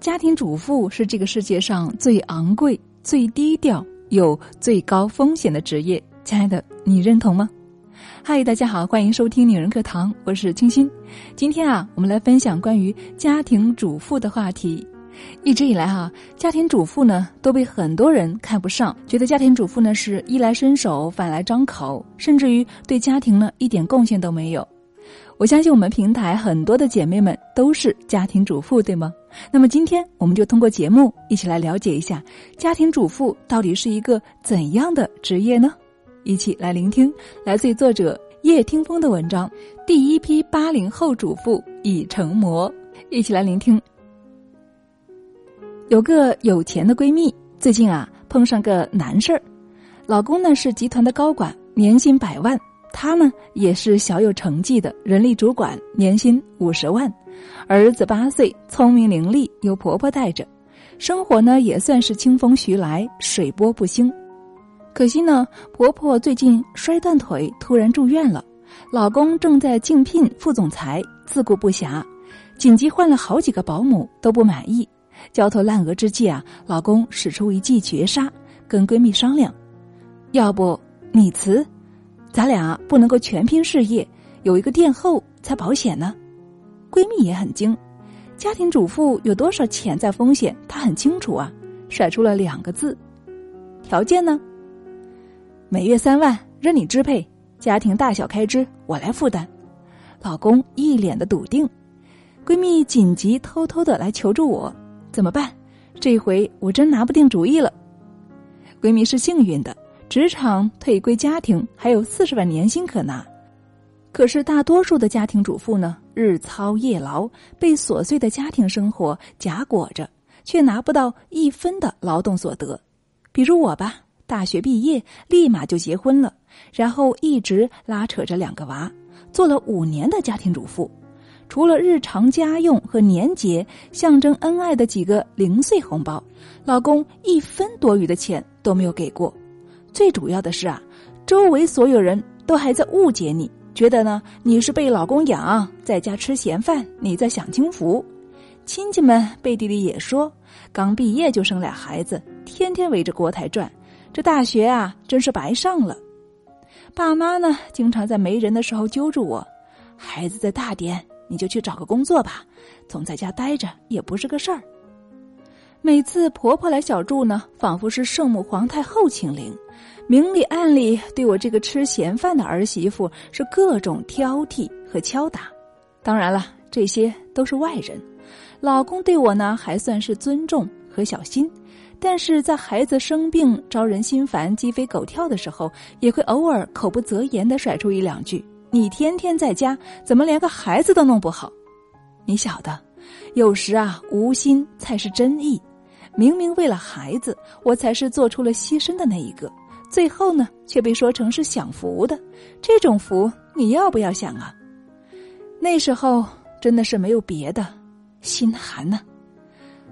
家庭主妇是这个世界上最昂贵、最低调、又最高风险的职业。亲爱的，你认同吗？嗨，大家好，欢迎收听女人课堂，我是清新。今天啊，我们来分享关于家庭主妇的话题。一直以来哈，家庭主妇呢都被很多人看不上，觉得家庭主妇呢是衣来伸手、饭来张口，甚至于对家庭呢一点贡献都没有。我相信我们平台很多的姐妹们都是家庭主妇，对吗？那么今天我们就通过节目一起来了解一下家庭主妇到底是一个怎样的职业呢？一起来聆听来自于作者叶听风的文章《第一批八零后主妇已成魔》。一起来聆听。有个有钱的闺蜜，最近啊碰上个难事儿，老公呢是集团的高管，年薪百万。他呢也是小有成绩的人力主管，年薪五十万，儿子八岁，聪明伶俐，由婆婆带着，生活呢也算是清风徐来，水波不兴。可惜呢，婆婆最近摔断腿，突然住院了，老公正在竞聘副总裁，自顾不暇，紧急换了好几个保姆都不满意，焦头烂额之际啊，老公使出一记绝杀，跟闺蜜商量，要不你辞。咱俩不能够全拼事业，有一个垫后才保险呢。闺蜜也很精，家庭主妇有多少潜在风险，她很清楚啊。甩出了两个字：条件呢？每月三万，任你支配，家庭大小开支我来负担。老公一脸的笃定。闺蜜紧急偷偷的来求助我，怎么办？这回我真拿不定主意了。闺蜜是幸运的。职场退归家庭，还有四十万年薪可拿。可是大多数的家庭主妇呢，日操夜劳，被琐碎的家庭生活夹裹着，却拿不到一分的劳动所得。比如我吧，大学毕业立马就结婚了，然后一直拉扯着两个娃，做了五年的家庭主妇。除了日常家用和年节象征恩爱的几个零碎红包，老公一分多余的钱都没有给过。最主要的是啊，周围所有人都还在误解你，觉得呢你是被老公养，在家吃闲饭，你在享清福。亲戚们背地里也说，刚毕业就生俩孩子，天天围着锅台转，这大学啊真是白上了。爸妈呢，经常在没人的时候揪住我，孩子再大点，你就去找个工作吧，总在家待着也不是个事儿。每次婆婆来小住呢，仿佛是圣母皇太后请灵，明里暗里对我这个吃闲饭的儿媳妇是各种挑剔和敲打。当然了，这些都是外人。老公对我呢还算是尊重和小心，但是在孩子生病、招人心烦、鸡飞狗跳的时候，也会偶尔口不择言的甩出一两句：“你天天在家，怎么连个孩子都弄不好？”你晓得，有时啊，无心才是真意。明明为了孩子，我才是做出了牺牲的那一个，最后呢，却被说成是享福的。这种福，你要不要享啊？那时候真的是没有别的，心寒呢。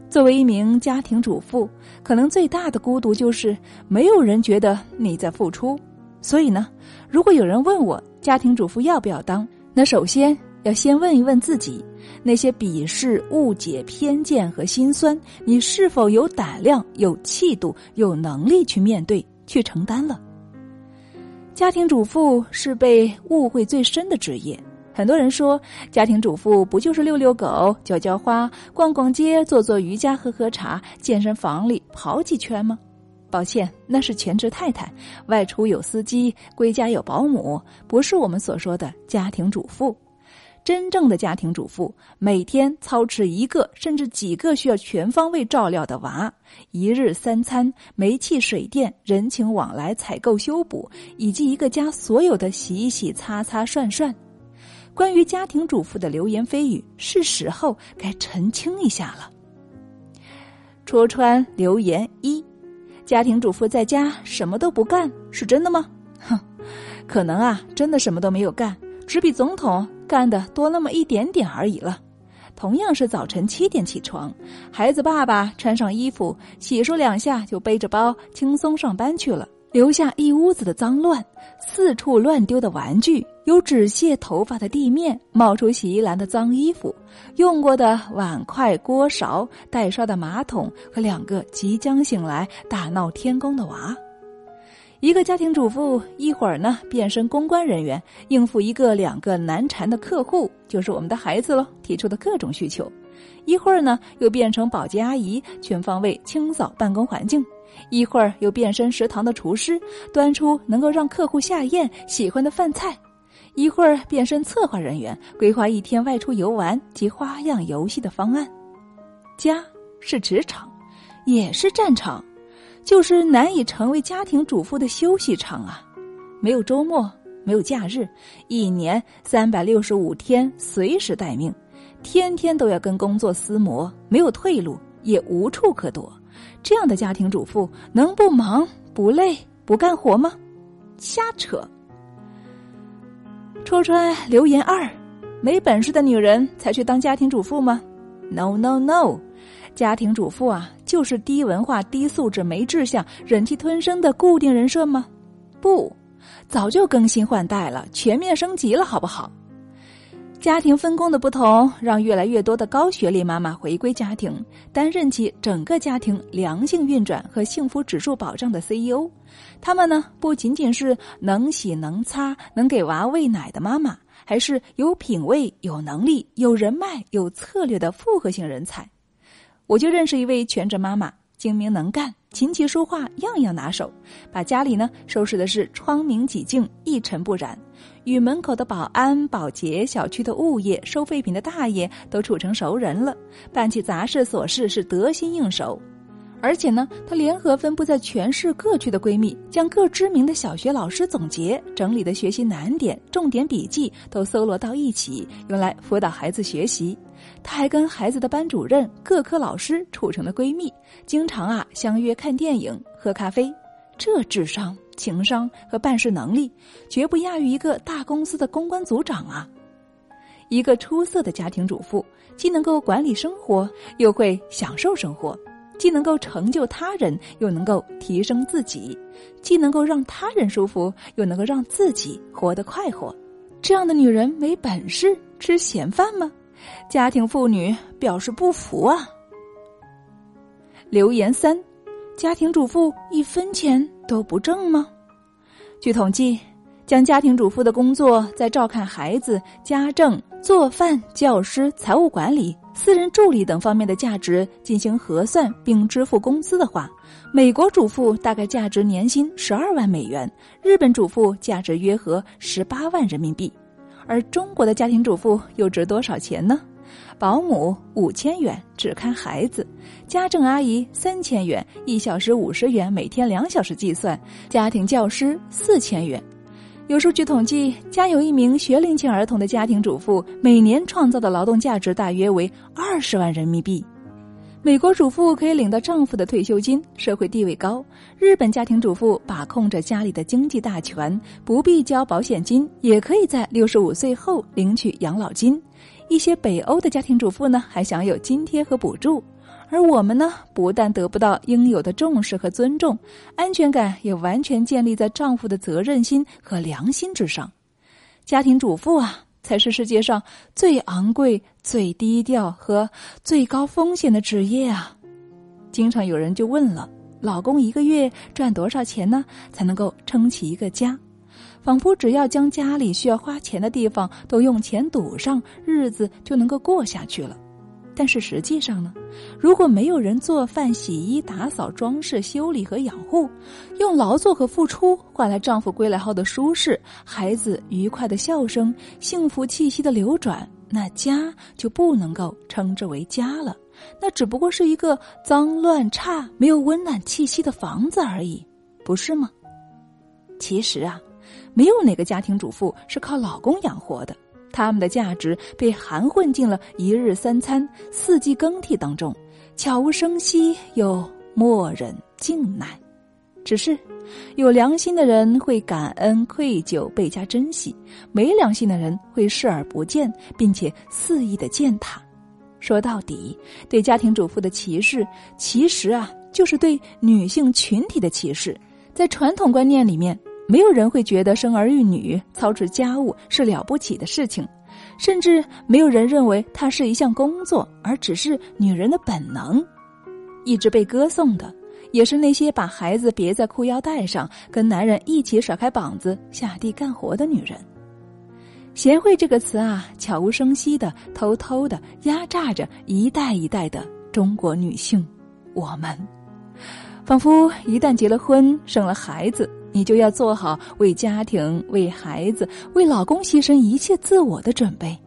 作为一名家庭主妇，可能最大的孤独就是没有人觉得你在付出。所以呢，如果有人问我家庭主妇要不要当，那首先。要先问一问自己，那些鄙视、误解、偏见和心酸，你是否有胆量、有气度、有能力去面对、去承担了？家庭主妇是被误会最深的职业。很多人说，家庭主妇不就是遛遛狗、浇浇花、逛逛街、做做瑜伽、喝喝茶、健身房里跑几圈吗？抱歉，那是全职太太，外出有司机，归家有保姆，不是我们所说的家庭主妇。真正的家庭主妇每天操持一个甚至几个需要全方位照料的娃，一日三餐、煤气水电、人情往来、采购修补，以及一个家所有的洗洗擦擦涮涮。关于家庭主妇的流言蜚语，是时候该澄清一下了。戳穿流言一：家庭主妇在家什么都不干，是真的吗？哼，可能啊，真的什么都没有干，只比总统。干的多那么一点点而已了，同样是早晨七点起床，孩子爸爸穿上衣服，洗漱两下就背着包轻松上班去了，留下一屋子的脏乱，四处乱丢的玩具，有纸屑头发的地面，冒出洗衣篮的脏衣服，用过的碗筷锅勺，待刷的马桶和两个即将醒来大闹天宫的娃。一个家庭主妇一会儿呢变身公关人员，应付一个两个难缠的客户，就是我们的孩子喽提出的各种需求；一会儿呢又变成保洁阿姨，全方位清扫办公环境；一会儿又变身食堂的厨师，端出能够让客户下咽喜欢的饭菜。一会儿变身策划人员，规划一天外出游玩及花样游戏的方案。家是职场，也是战场，就是难以成为家庭主妇的休息场啊！没有周末，没有假日，一年三百六十五天随时待命，天天都要跟工作厮磨，没有退路，也无处可躲。这样的家庭主妇能不忙不累不干活吗？瞎扯！戳穿留言二：没本事的女人才去当家庭主妇吗？No No No，家庭主妇啊，就是低文化、低素质、没志向、忍气吞声的固定人设吗？不，早就更新换代了，全面升级了，好不好？家庭分工的不同，让越来越多的高学历妈妈回归家庭，担任起整个家庭良性运转和幸福指数保障的 CEO。他们呢，不仅仅是能洗能擦、能给娃喂奶的妈妈，还是有品位、有能力、有人脉、有策略的复合型人才。我就认识一位全职妈妈，精明能干，琴棋书画样样拿手，把家里呢收拾的是窗明几净、一尘不染。与门口的保安、保洁、小区的物业、收废品的大爷都处成熟人了，办起杂事琐事是得心应手。而且呢，她联合分布在全市各区的闺蜜，将各知名的小学老师总结整理的学习难点、重点笔记都搜罗到一起，用来辅导孩子学习。她还跟孩子的班主任、各科老师处成了闺蜜，经常啊相约看电影、喝咖啡。这智商。情商和办事能力，绝不亚于一个大公司的公关组长啊！一个出色的家庭主妇，既能够管理生活，又会享受生活；既能够成就他人，又能够提升自己；既能够让他人舒服，又能够让自己活得快活。这样的女人没本事吃闲饭吗？家庭妇女表示不服啊！留言三。家庭主妇一分钱都不挣吗？据统计，将家庭主妇的工作在照看孩子、家政、做饭、教师、财务管理、私人助理等方面的价值进行核算并支付工资的话，美国主妇大概价值年薪十二万美元，日本主妇价值约合十八万人民币，而中国的家庭主妇又值多少钱呢？保姆五千元只看孩子，家政阿姨三千元一小时五十元，每天两小时计算，家庭教师四千元。有数据统计，家有一名学龄前儿童的家庭主妇，每年创造的劳动价值大约为二十万人民币。美国主妇可以领到丈夫的退休金，社会地位高；日本家庭主妇把控着家里的经济大权，不必交保险金，也可以在六十五岁后领取养老金。一些北欧的家庭主妇呢，还享有津贴和补助，而我们呢，不但得不到应有的重视和尊重，安全感也完全建立在丈夫的责任心和良心之上。家庭主妇啊，才是世界上最昂贵、最低调和最高风险的职业啊！经常有人就问了：老公一个月赚多少钱呢，才能够撑起一个家？仿佛只要将家里需要花钱的地方都用钱堵上，日子就能够过下去了。但是实际上呢，如果没有人做饭、洗衣、打扫、装饰、修理和养护，用劳作和付出换来丈夫归来后的舒适、孩子愉快的笑声、幸福气息的流转，那家就不能够称之为家了。那只不过是一个脏乱差、没有温暖气息的房子而已，不是吗？其实啊。没有哪个家庭主妇是靠老公养活的，他们的价值被含混进了一日三餐、四季更替当中，悄无声息又默忍静耐。只是，有良心的人会感恩愧疚，倍加珍惜；没良心的人会视而不见，并且肆意的践踏。说到底，对家庭主妇的歧视，其实啊，就是对女性群体的歧视。在传统观念里面。没有人会觉得生儿育女、操持家务是了不起的事情，甚至没有人认为它是一项工作，而只是女人的本能。一直被歌颂的，也是那些把孩子别在裤腰带上，跟男人一起甩开膀子下地干活的女人。贤惠这个词啊，悄无声息的、偷偷的压榨着一代一代的中国女性。我们，仿佛一旦结了婚、生了孩子，你就要做好为家庭、为孩子、为老公牺牲一切自我的准备。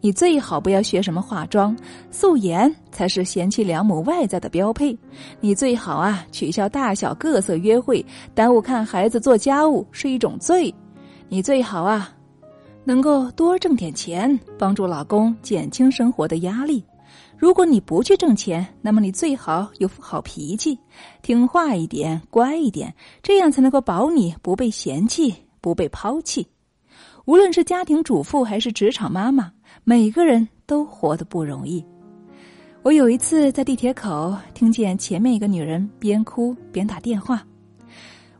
你最好不要学什么化妆，素颜才是贤妻良母外在的标配。你最好啊，取消大小各色约会，耽误看孩子、做家务是一种罪。你最好啊，能够多挣点钱，帮助老公减轻生活的压力。如果你不去挣钱，那么你最好有副好脾气，听话一点，乖一点，这样才能够保你不被嫌弃、不被抛弃。无论是家庭主妇还是职场妈妈。每个人都活得不容易。我有一次在地铁口听见前面一个女人边哭边打电话：“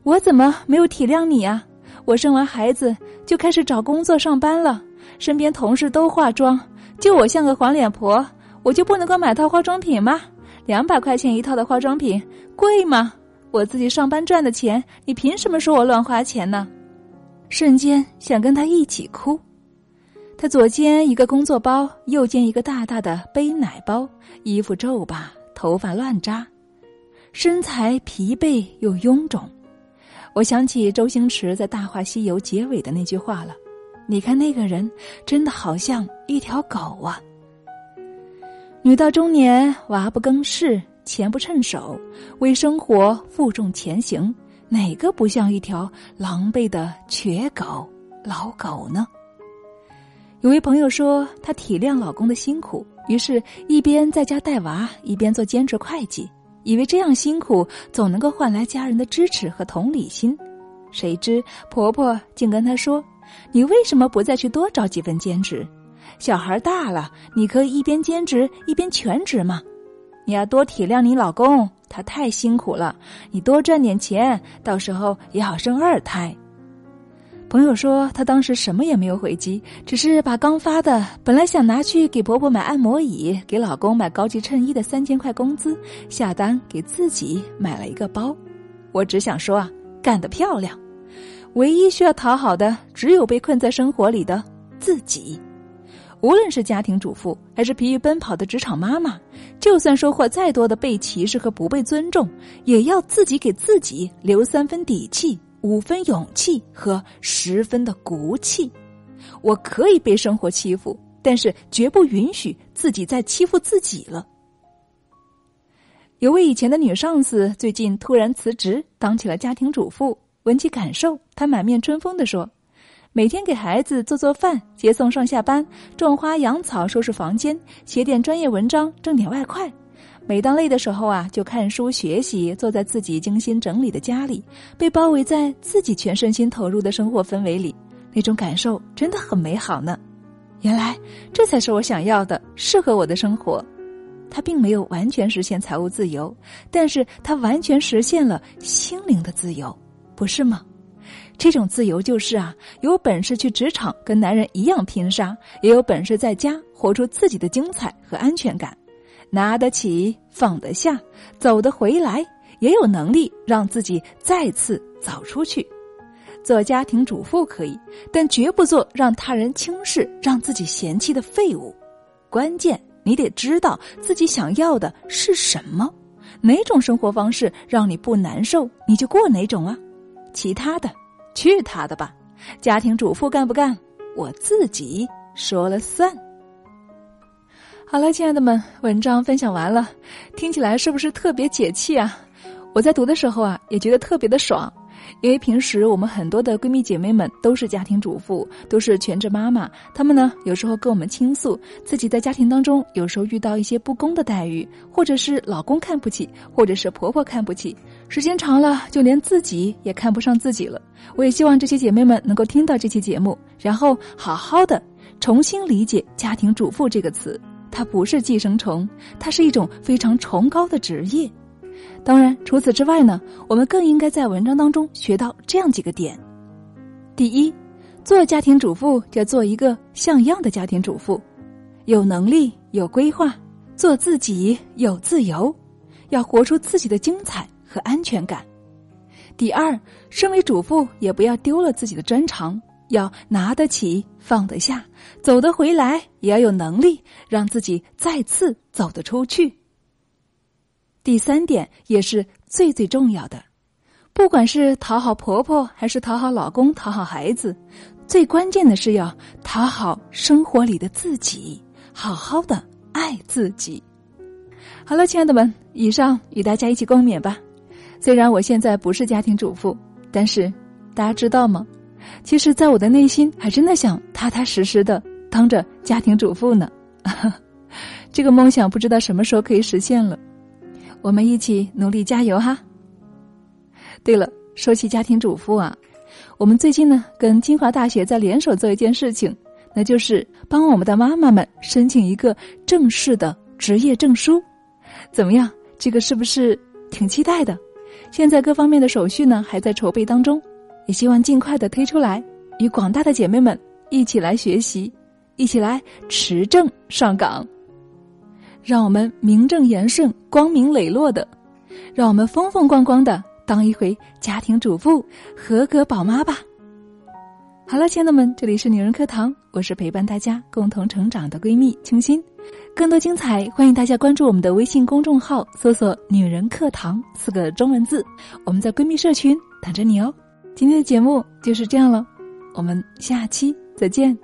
我怎么没有体谅你啊？我生完孩子就开始找工作上班了，身边同事都化妆，就我像个黄脸婆，我就不能够买套化妆品吗？两百块钱一套的化妆品贵吗？我自己上班赚的钱，你凭什么说我乱花钱呢？”瞬间想跟他一起哭。他左肩一个工作包，右肩一个大大的背奶包，衣服皱巴，头发乱扎，身材疲惫又臃肿。我想起周星驰在《大话西游》结尾的那句话了：“你看那个人，真的好像一条狗啊。”女到中年，娃不更事，钱不趁手，为生活负重前行，哪个不像一条狼狈的瘸狗、老狗呢？有位朋友说，她体谅老公的辛苦，于是一边在家带娃，一边做兼职会计，以为这样辛苦总能够换来家人的支持和同理心。谁知婆婆竟跟她说：“你为什么不再去多找几份兼职？小孩大了，你可以一边兼职一边全职嘛。你要多体谅你老公，他太辛苦了。你多赚点钱，到时候也好生二胎。”朋友说，她当时什么也没有回击，只是把刚发的本来想拿去给婆婆买按摩椅、给老公买高级衬衣的三千块工资下单给自己买了一个包。我只想说啊，干得漂亮！唯一需要讨好的，只有被困在生活里的自己。无论是家庭主妇，还是疲于奔跑的职场妈妈，就算收获再多的被歧视和不被尊重，也要自己给自己留三分底气。五分勇气和十分的骨气，我可以被生活欺负，但是绝不允许自己再欺负自己了。有位以前的女上司最近突然辞职，当起了家庭主妇。闻其感受，她满面春风的说：“每天给孩子做做饭、接送上下班、种花养草、收拾房间、写点专业文章，挣点外快。”每当累的时候啊，就看书学习，坐在自己精心整理的家里，被包围在自己全身心投入的生活氛围里，那种感受真的很美好呢。原来这才是我想要的，适合我的生活。他并没有完全实现财务自由，但是他完全实现了心灵的自由，不是吗？这种自由就是啊，有本事去职场跟男人一样拼杀，也有本事在家活出自己的精彩和安全感。拿得起，放得下，走得回来，也有能力让自己再次走出去。做家庭主妇可以，但绝不做让他人轻视、让自己嫌弃的废物。关键你得知道自己想要的是什么，哪种生活方式让你不难受，你就过哪种啊。其他的，去他的吧。家庭主妇干不干，我自己说了算。好了，亲爱的们，文章分享完了，听起来是不是特别解气啊？我在读的时候啊，也觉得特别的爽，因为平时我们很多的闺蜜姐妹们都是家庭主妇，都是全职妈妈，她们呢有时候跟我们倾诉自己在家庭当中有时候遇到一些不公的待遇，或者是老公看不起，或者是婆婆看不起，时间长了就连自己也看不上自己了。我也希望这些姐妹们能够听到这期节目，然后好好的重新理解“家庭主妇”这个词。它不是寄生虫，它是一种非常崇高的职业。当然，除此之外呢，我们更应该在文章当中学到这样几个点：第一，做家庭主妇就要做一个像样的家庭主妇，有能力、有规划，做自己，有自由，要活出自己的精彩和安全感。第二，身为主妇也不要丢了自己的专长，要拿得起、放得下，走得回来，也要有能力让自己再次走得出去。第三点也是最最重要的，不管是讨好婆婆，还是讨好老公、讨好孩子，最关键的是要讨好生活里的自己，好好的爱自己。好了，亲爱的们，以上与大家一起共勉吧。虽然我现在不是家庭主妇，但是大家知道吗？其实，在我的内心，还真的想踏踏实实的当着家庭主妇呢。这个梦想不知道什么时候可以实现了，我们一起努力加油哈。对了，说起家庭主妇啊，我们最近呢跟清华大学在联手做一件事情，那就是帮我们的妈妈们申请一个正式的职业证书。怎么样？这个是不是挺期待的？现在各方面的手续呢还在筹备当中，也希望尽快的推出来，与广大的姐妹们一起来学习，一起来持证上岗，让我们名正言顺、光明磊落的，让我们风风光光的当一回家庭主妇、合格宝妈吧。好了，亲爱的们，这里是女人课堂，我是陪伴大家共同成长的闺蜜清新。更多精彩，欢迎大家关注我们的微信公众号，搜索“女人课堂”四个中文字，我们在闺蜜社群等着你哦。今天的节目就是这样了，我们下期再见。